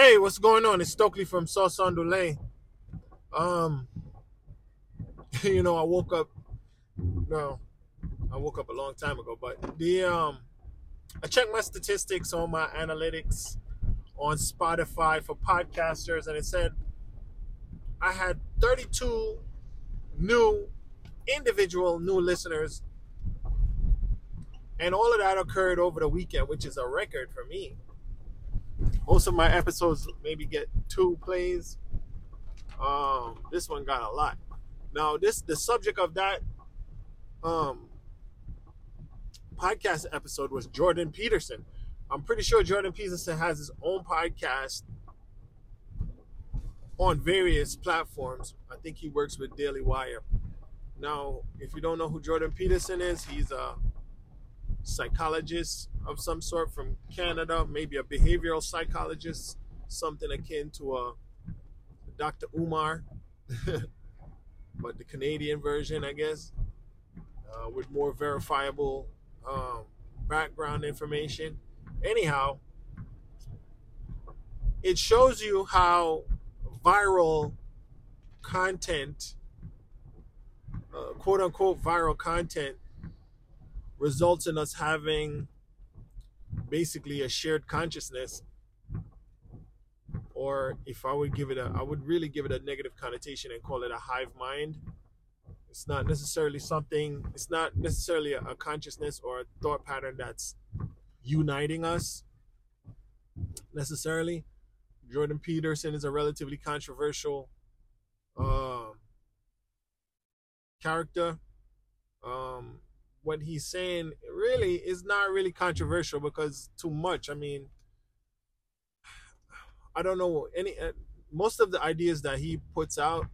Hey, what's going on? It's Stokely from Sauce on Lane. Um, you know, I woke up. No, I woke up a long time ago, but the um, I checked my statistics on my analytics on Spotify for podcasters, and it said I had 32 new individual new listeners, and all of that occurred over the weekend, which is a record for me. Most of my episodes maybe get two plays. Um, this one got a lot. Now, this the subject of that um podcast episode was Jordan Peterson. I'm pretty sure Jordan Peterson has his own podcast on various platforms. I think he works with Daily Wire. Now, if you don't know who Jordan Peterson is, he's a psychologist of some sort from Canada, maybe a behavioral psychologist, something akin to a Dr. Umar, but the Canadian version, I guess, uh, with more verifiable um, background information. Anyhow, it shows you how viral content, uh, quote unquote viral content, results in us having basically a shared consciousness. Or if I would give it a, I would really give it a negative connotation and call it a hive mind. It's not necessarily something, it's not necessarily a, consciousness or a thought pattern that's uniting us necessarily. Jordan Peterson is a relatively controversial uh, character. Um, what he's saying really is not really controversial because too much. I mean, I don't know any. Uh, most of the ideas that he puts out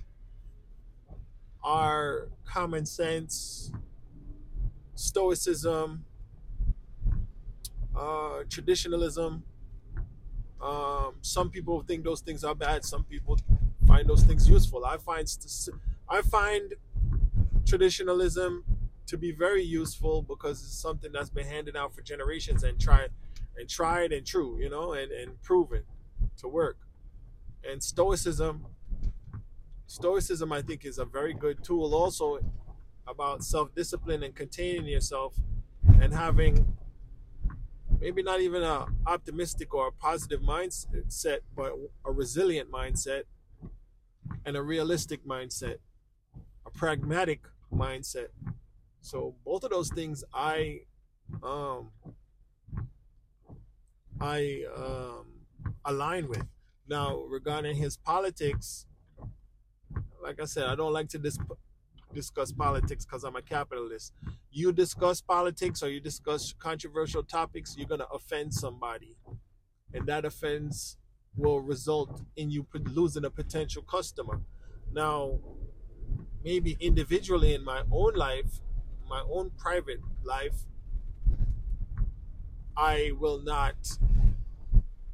are common sense, stoicism, uh, traditionalism. Um, some people think those things are bad. Some people find those things useful. I find I find traditionalism to be very useful because it's something that's been handed out for generations and tried and tried and true, you know, and, and proven to work. And stoicism stoicism I think is a very good tool also about self-discipline and containing yourself and having maybe not even a optimistic or a positive mindset but a resilient mindset and a realistic mindset a pragmatic mindset so both of those things I um I um align with. Now regarding his politics, like I said, I don't like to dis- discuss politics because I'm a capitalist. You discuss politics or you discuss controversial topics, you're gonna offend somebody, and that offense will result in you losing a potential customer. Now, maybe individually in my own life, my own private life, I will not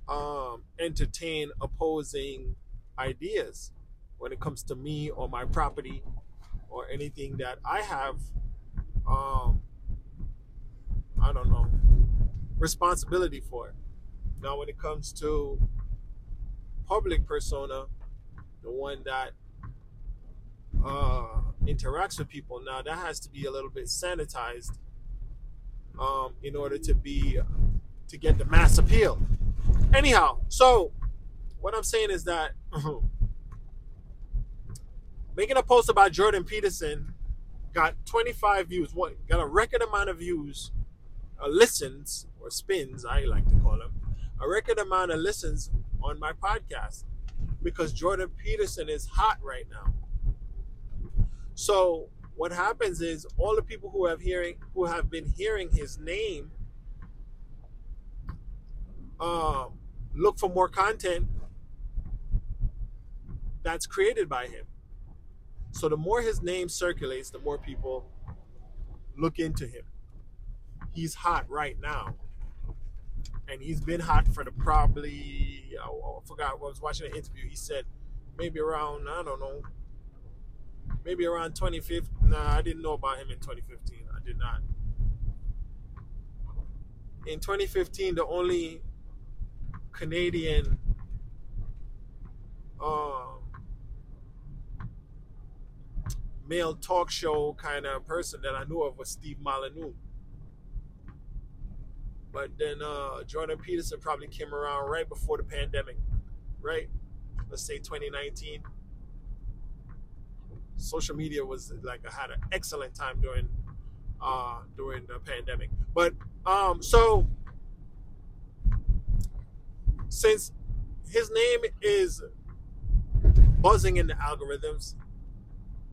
um, entertain opposing ideas when it comes to me or my property or anything that I have. Um, I don't know responsibility for. Now, when it comes to public persona, the one that uh, interacts with people. Now that has to be a little bit sanitized um, in order to be to get the mass appeal. Anyhow, so what I'm saying is that making a post about Jordan Peterson got 25 views. What got a record amount of views, uh, listens or spins, I like to call them, a record amount of listens on my podcast because Jordan Peterson is hot right now. So what happens is all the people who have hearing who have been hearing his name um, look for more content that's created by him. So the more his name circulates, the more people look into him. He's hot right now. And he's been hot for the probably, I forgot, I was watching an interview. He said maybe around, I don't know, maybe around 2015. Nah, I didn't know about him in 2015. I did not. In 2015, the only Canadian um, male talk show kind of person that I knew of was Steve Molyneux. But then uh, Jordan Peterson probably came around right before the pandemic, right? Let's say 2019. Social media was like I had an excellent time during uh, during the pandemic. But um, so since his name is buzzing in the algorithms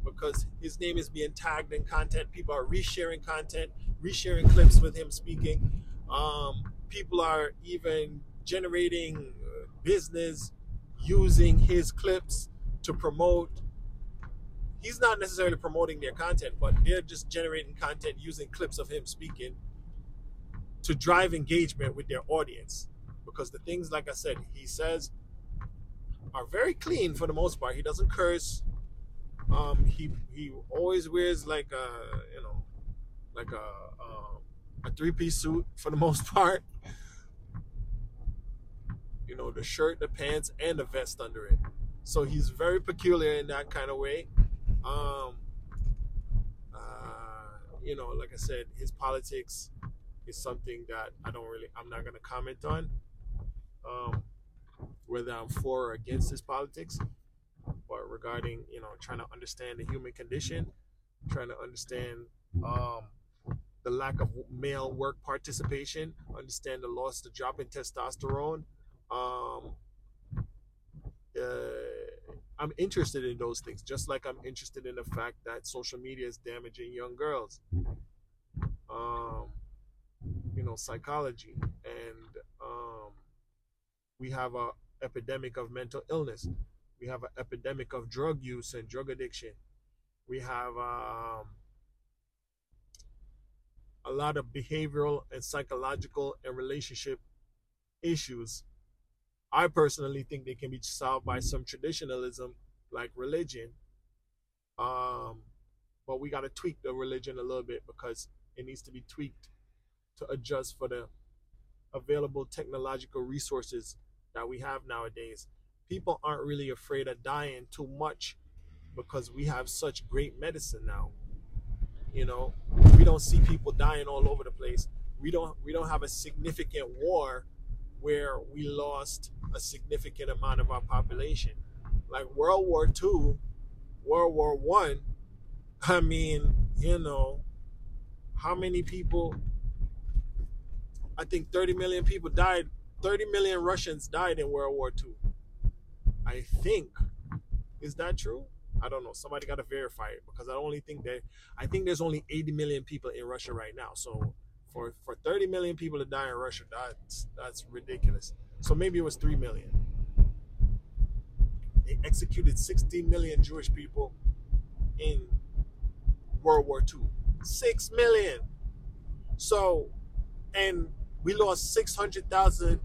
because his name is being tagged in content, people are resharing content, resharing clips with him speaking. Um, people are even generating business using his clips to promote. He's not necessarily promoting their content, but they're just generating content using clips of him speaking to drive engagement with their audience. Because the things, like I said, he says are very clean for the most part. He doesn't curse. Um, he he always wears like a you know like a um, a three piece suit for the most part. You know, the shirt, the pants, and the vest under it. So he's very peculiar in that kind of way. Um, uh, you know, like I said, his politics is something that I don't really, I'm not going to comment on. Um, whether I'm for or against his politics, but regarding, you know, trying to understand the human condition, trying to understand um, the lack of male work participation, understand the loss, the drop in testosterone. Um, uh, I'm interested in those things, just like I'm interested in the fact that social media is damaging young girls. Um, you know, psychology, and um, we have a epidemic of mental illness. We have an epidemic of drug use and drug addiction. We have um, a lot of behavioral and psychological and relationship issues. I personally think they can be solved by some traditionalism like religion. Um, but we got to tweak the religion a little bit because it needs to be tweaked to adjust for the available technological resources that we have nowadays. People aren't really afraid of dying too much because we have such great medicine now. You know, we don't see people dying all over the place. We don't we don't have a significant war where we lost a significant amount of our population. Like World War II, World War One, I, I mean, you know, how many people I think 30 million people died 30 million Russians died in World War II. I think. Is that true? I don't know. Somebody got to verify it because I only think that I think there's only 80 million people in Russia right now. So for for 30 million people to die in Russia, that's that's ridiculous. So maybe it was 3 million. They executed 16 million Jewish people in World War II. 6 million. So and we lost 600,000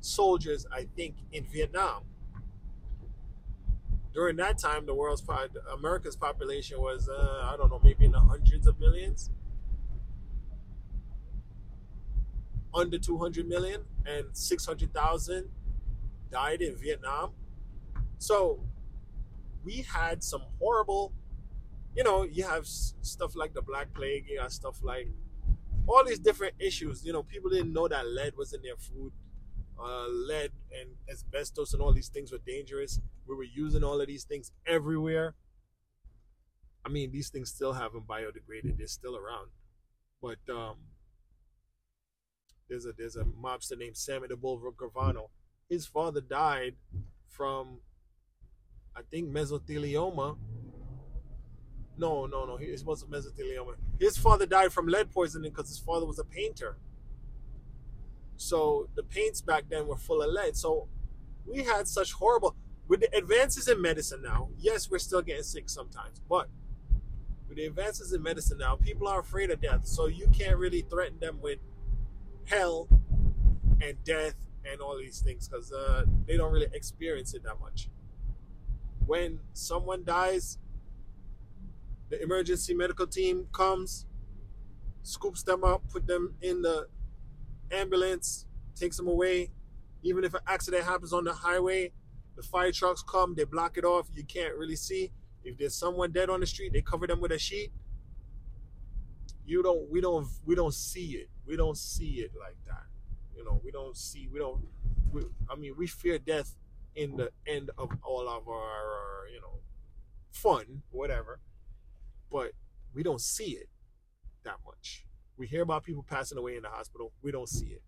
soldiers, I think, in Vietnam during that time, the world's America's population was uh, I don't know, maybe in the hundreds of millions, under 200 million, and 600,000 died in Vietnam. So we had some horrible, you know, you have stuff like the Black Plague, you have stuff like all these different issues. You know, people didn't know that lead was in their food uh, lead and asbestos and all these things were dangerous. We were using all of these things everywhere. I mean, these things still haven't biodegraded; they're still around. But um, there's a there's a mobster named Sammy the Bulldog Gravano. His father died from, I think, mesothelioma. No, no, no. It wasn't mesothelioma. His father died from lead poisoning because his father was a painter so the paints back then were full of lead. So we had such horrible with the advances in medicine now. Yes, we're still getting sick sometimes, but with the advances in medicine now, people are afraid of death. So you can't really threaten them with hell and death and all these things because uh, they don't really experience it that much. When someone dies, the emergency medical team comes, scoops them up, put them in the ambulance takes them away. Even if an accident happens on the highway, the fire trucks come, they block it off. You can't really see. If there's someone dead on the street, they cover them with a sheet. You don't. We don't. We don't see it. We don't see it like that. You know. We don't see. We don't. We, I mean, we fear death in the end of all of our, you know, fun, whatever. But we don't see it that much. We hear about people passing away in the hospital. We don't see it.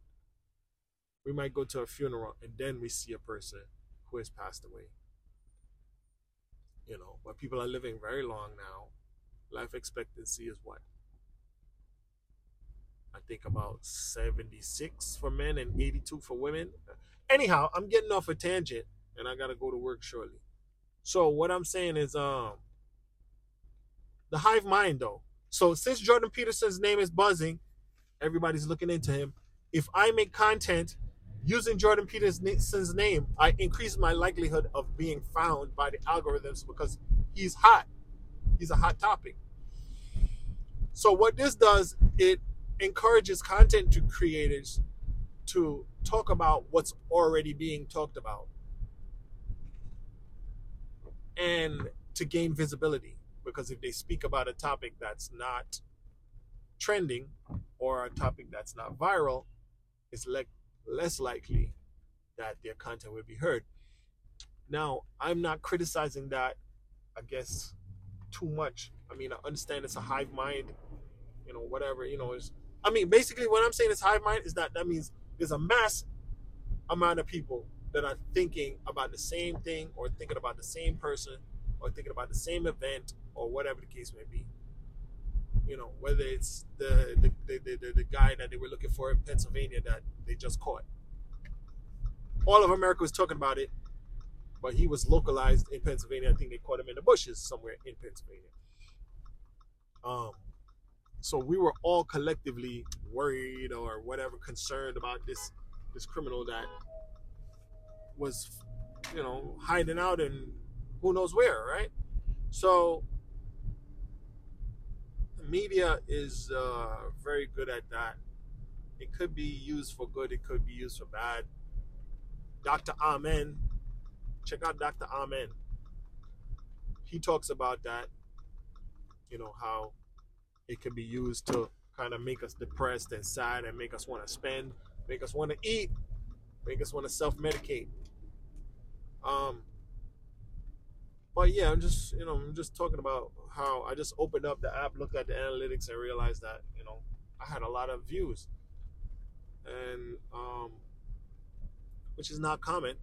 We might go to a funeral and then we see a person who has passed away. You know, but people are living very long now. Life expectancy is what? I think about 76 for men and 82 for women. Anyhow, I'm getting off a tangent and I gotta go to work shortly. So what I'm saying is um the hive mind though. So since Jordan Peterson's name is buzzing, everybody's looking into him. If I make content using Jordan Peterson's name, I increase my likelihood of being found by the algorithms because he's hot. He's a hot topic. So what this does, it encourages content to creators to talk about what's already being talked about and to gain visibility. Because if they speak about a topic that's not trending or a topic that's not viral it's le- less likely that their content will be heard. Now i'm not criticizing that i guess too much. I mean i understand it's a hive mind you know whatever you know is i mean basically what i'm saying is hive mind is that that means there's a mass amount of people that are thinking about the same thing or thinking about the same person or thinking about the same event or whatever the case may be. You know, whether it's the the, the, the, the guy that they were looking for in Pennsylvania that they just caught. All of America was talking about it, but he was localized in Pennsylvania. I think they caught him in the bushes somewhere in Pennsylvania. Um, so we were all collectively worried or whatever, concerned about this this criminal that was, you know, hiding out in who knows where, right? So media is uh, very good at that. It could be used for good, it could be used for bad. Dr. Amen, check out Dr. Amen. He talks about that, you know, how it can be used to kind of make us depressed and sad and make us want to spend, make us want to eat, make us want to self medicate. Um, but yeah, I'm just you know I'm just talking about how I just opened up the app, looked at the analytics, and realized that you know I had a lot of views, and um, which is not common,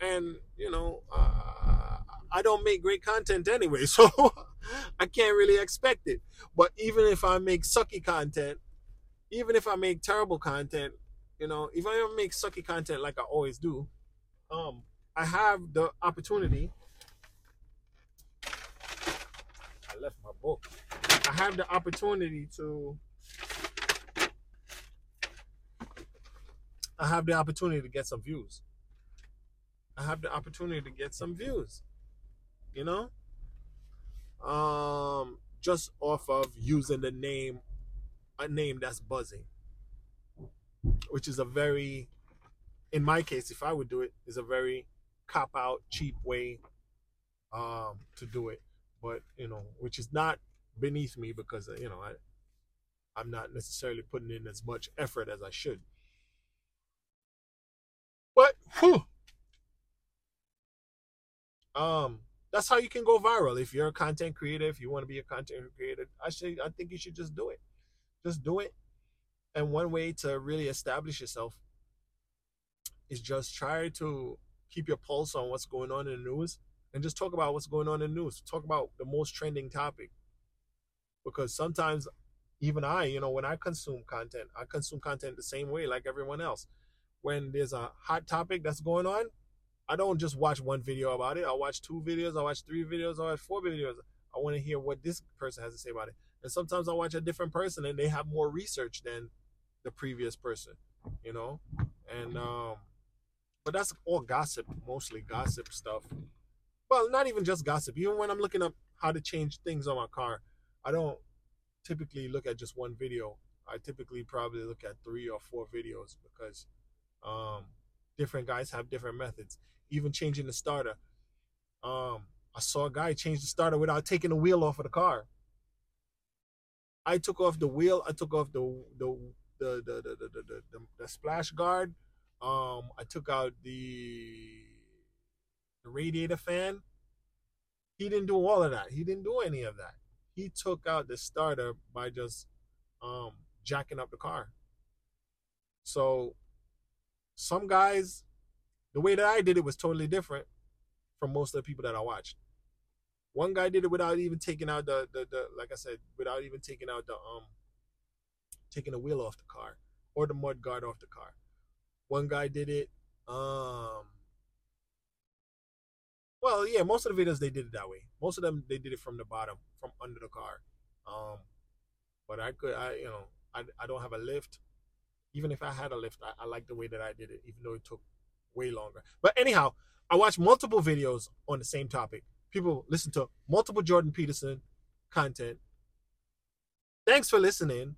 and you know uh, I don't make great content anyway, so I can't really expect it. But even if I make sucky content, even if I make terrible content, you know, if I make sucky content like I always do, um, I have the opportunity. I left my book. I have the opportunity to. I have the opportunity to get some views. I have the opportunity to get some views. You know? Um just off of using the name a name that's buzzing. Which is a very in my case, if I would do it, is a very cop out, cheap way um, to do it. But you know, which is not beneath me because you know I I'm not necessarily putting in as much effort as I should. But whew, um, that's how you can go viral. If you're a content creator, if you want to be a content creator, I should I think you should just do it. Just do it. And one way to really establish yourself is just try to keep your pulse on what's going on in the news and just talk about what's going on in the news. Talk about the most trending topic. Because sometimes even I, you know, when I consume content, I consume content the same way like everyone else. When there's a hot topic that's going on, I don't just watch one video about it. I watch two videos, I watch three videos, I watch four videos. I want to hear what this person has to say about it. And sometimes I watch a different person and they have more research than the previous person, you know? And um but that's all gossip, mostly gossip stuff. Well, not even just gossip. Even when I'm looking up how to change things on my car, I don't typically look at just one video. I typically probably look at three or four videos because um, different guys have different methods. Even changing the starter. Um, I saw a guy change the starter without taking the wheel off of the car. I took off the wheel. I took off the the the the the the, the, the, the splash guard. Um, I took out the the radiator fan. He didn't do all of that. He didn't do any of that. He took out the starter by just um, jacking up the car. So some guys, the way that I did it was totally different from most of the people that I watched. One guy did it without even taking out the, the, the like I said, without even taking out the um taking the wheel off the car or the mud guard off the car. One guy did it um well, yeah, most of the videos they did it that way. Most of them they did it from the bottom, from under the car. Um but I could I you know, I I don't have a lift. Even if I had a lift, I, I like the way that I did it, even though it took way longer. But anyhow, I watched multiple videos on the same topic people listen to multiple Jordan Peterson content. Thanks for listening.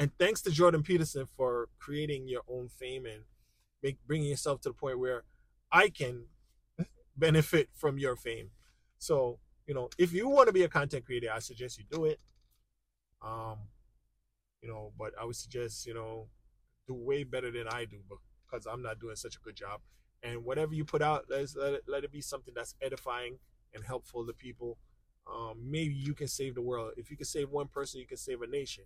And thanks to Jordan Peterson for creating your own fame and make, bringing yourself to the point where I can benefit from your fame. So, you know, if you want to be a content creator, I suggest you do it. Um, you know, but I would suggest, you know, do way better than I do because I'm not doing such a good job. And whatever you put out, let it, let it be something that's edifying and helpful to people. Um, maybe you can save the world. If you can save one person, you can save a nation.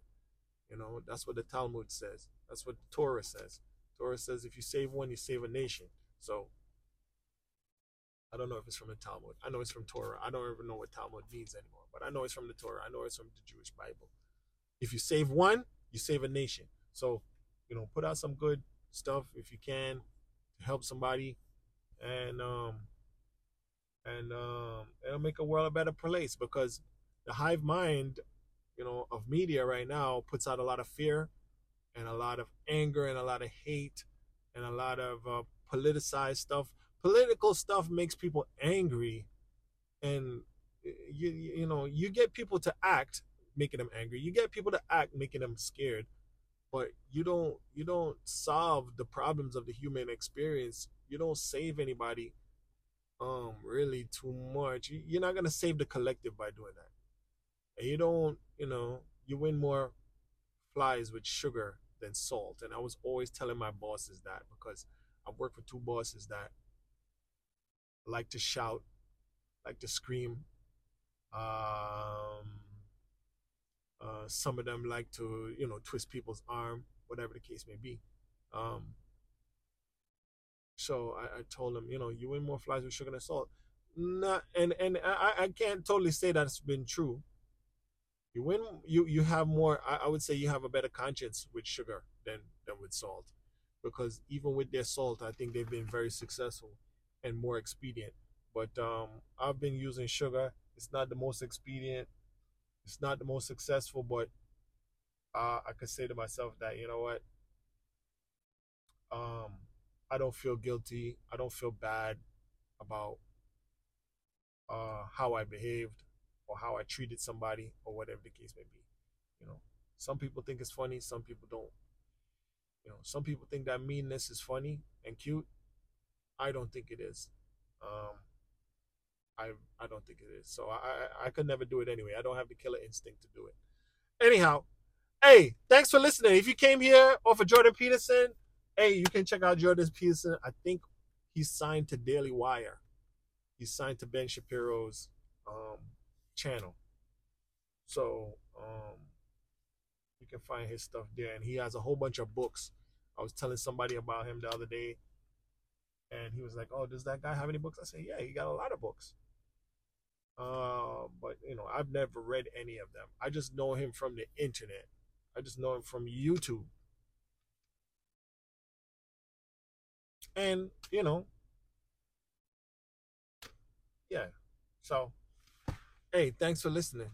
You know, that's what the Talmud says. That's what the Torah says. Torah says if you save one, you save a nation. So I don't know if it's from the Talmud. I know it's from Torah. I don't even know what Talmud means anymore, but I know it's from the Torah. I know it's from the Jewish Bible. If you save one, you save a nation. So, you know, put out some good stuff if you can to help somebody. And um, and um, it'll make a world a better place because the hive mind, you know, of media right now puts out a lot of fear and a lot of anger and a lot of hate and a lot of uh, politicized stuff. Political stuff makes people angry, and you you know you get people to act making them angry. You get people to act making them scared, but you don't you don't solve the problems of the human experience. You don't save anybody um really too much. You're not gonna save the collective by doing that. And you don't, you know, you win more flies with sugar than salt. And I was always telling my bosses that because i've worked for two bosses that like to shout, like to scream. Um, uh, some of them like to, you know, twist people's arm, whatever the case may be. Um, so I, I told him, you know, you win more flies with sugar than salt. Not, and and I, I can't totally say that's been true. You win, you you have more. I, I would say you have a better conscience with sugar than than with salt, because even with their salt, I think they've been very successful and more expedient. But um, I've been using sugar. It's not the most expedient. It's not the most successful, but uh, I could say to myself that you know what. Um, I don't feel guilty. I don't feel bad about uh, how I behaved or how I treated somebody or whatever the case may be. You know, some people think it's funny, some people don't. You know, some people think that meanness is funny and cute. I don't think it is. Um, I I don't think it is. So I, I could never do it anyway. I don't have the killer instinct to do it. Anyhow, hey, thanks for listening. If you came here off of Jordan Peterson, Hey, you can check out Jordan Peterson. I think he's signed to Daily Wire. He's signed to Ben Shapiro's um, channel. So um, you can find his stuff there. And he has a whole bunch of books. I was telling somebody about him the other day. And he was like, Oh, does that guy have any books? I said, Yeah, he got a lot of books. Uh, but you know, I've never read any of them. I just know him from the internet. I just know him from YouTube. And, you know, yeah. So, hey, thanks for listening.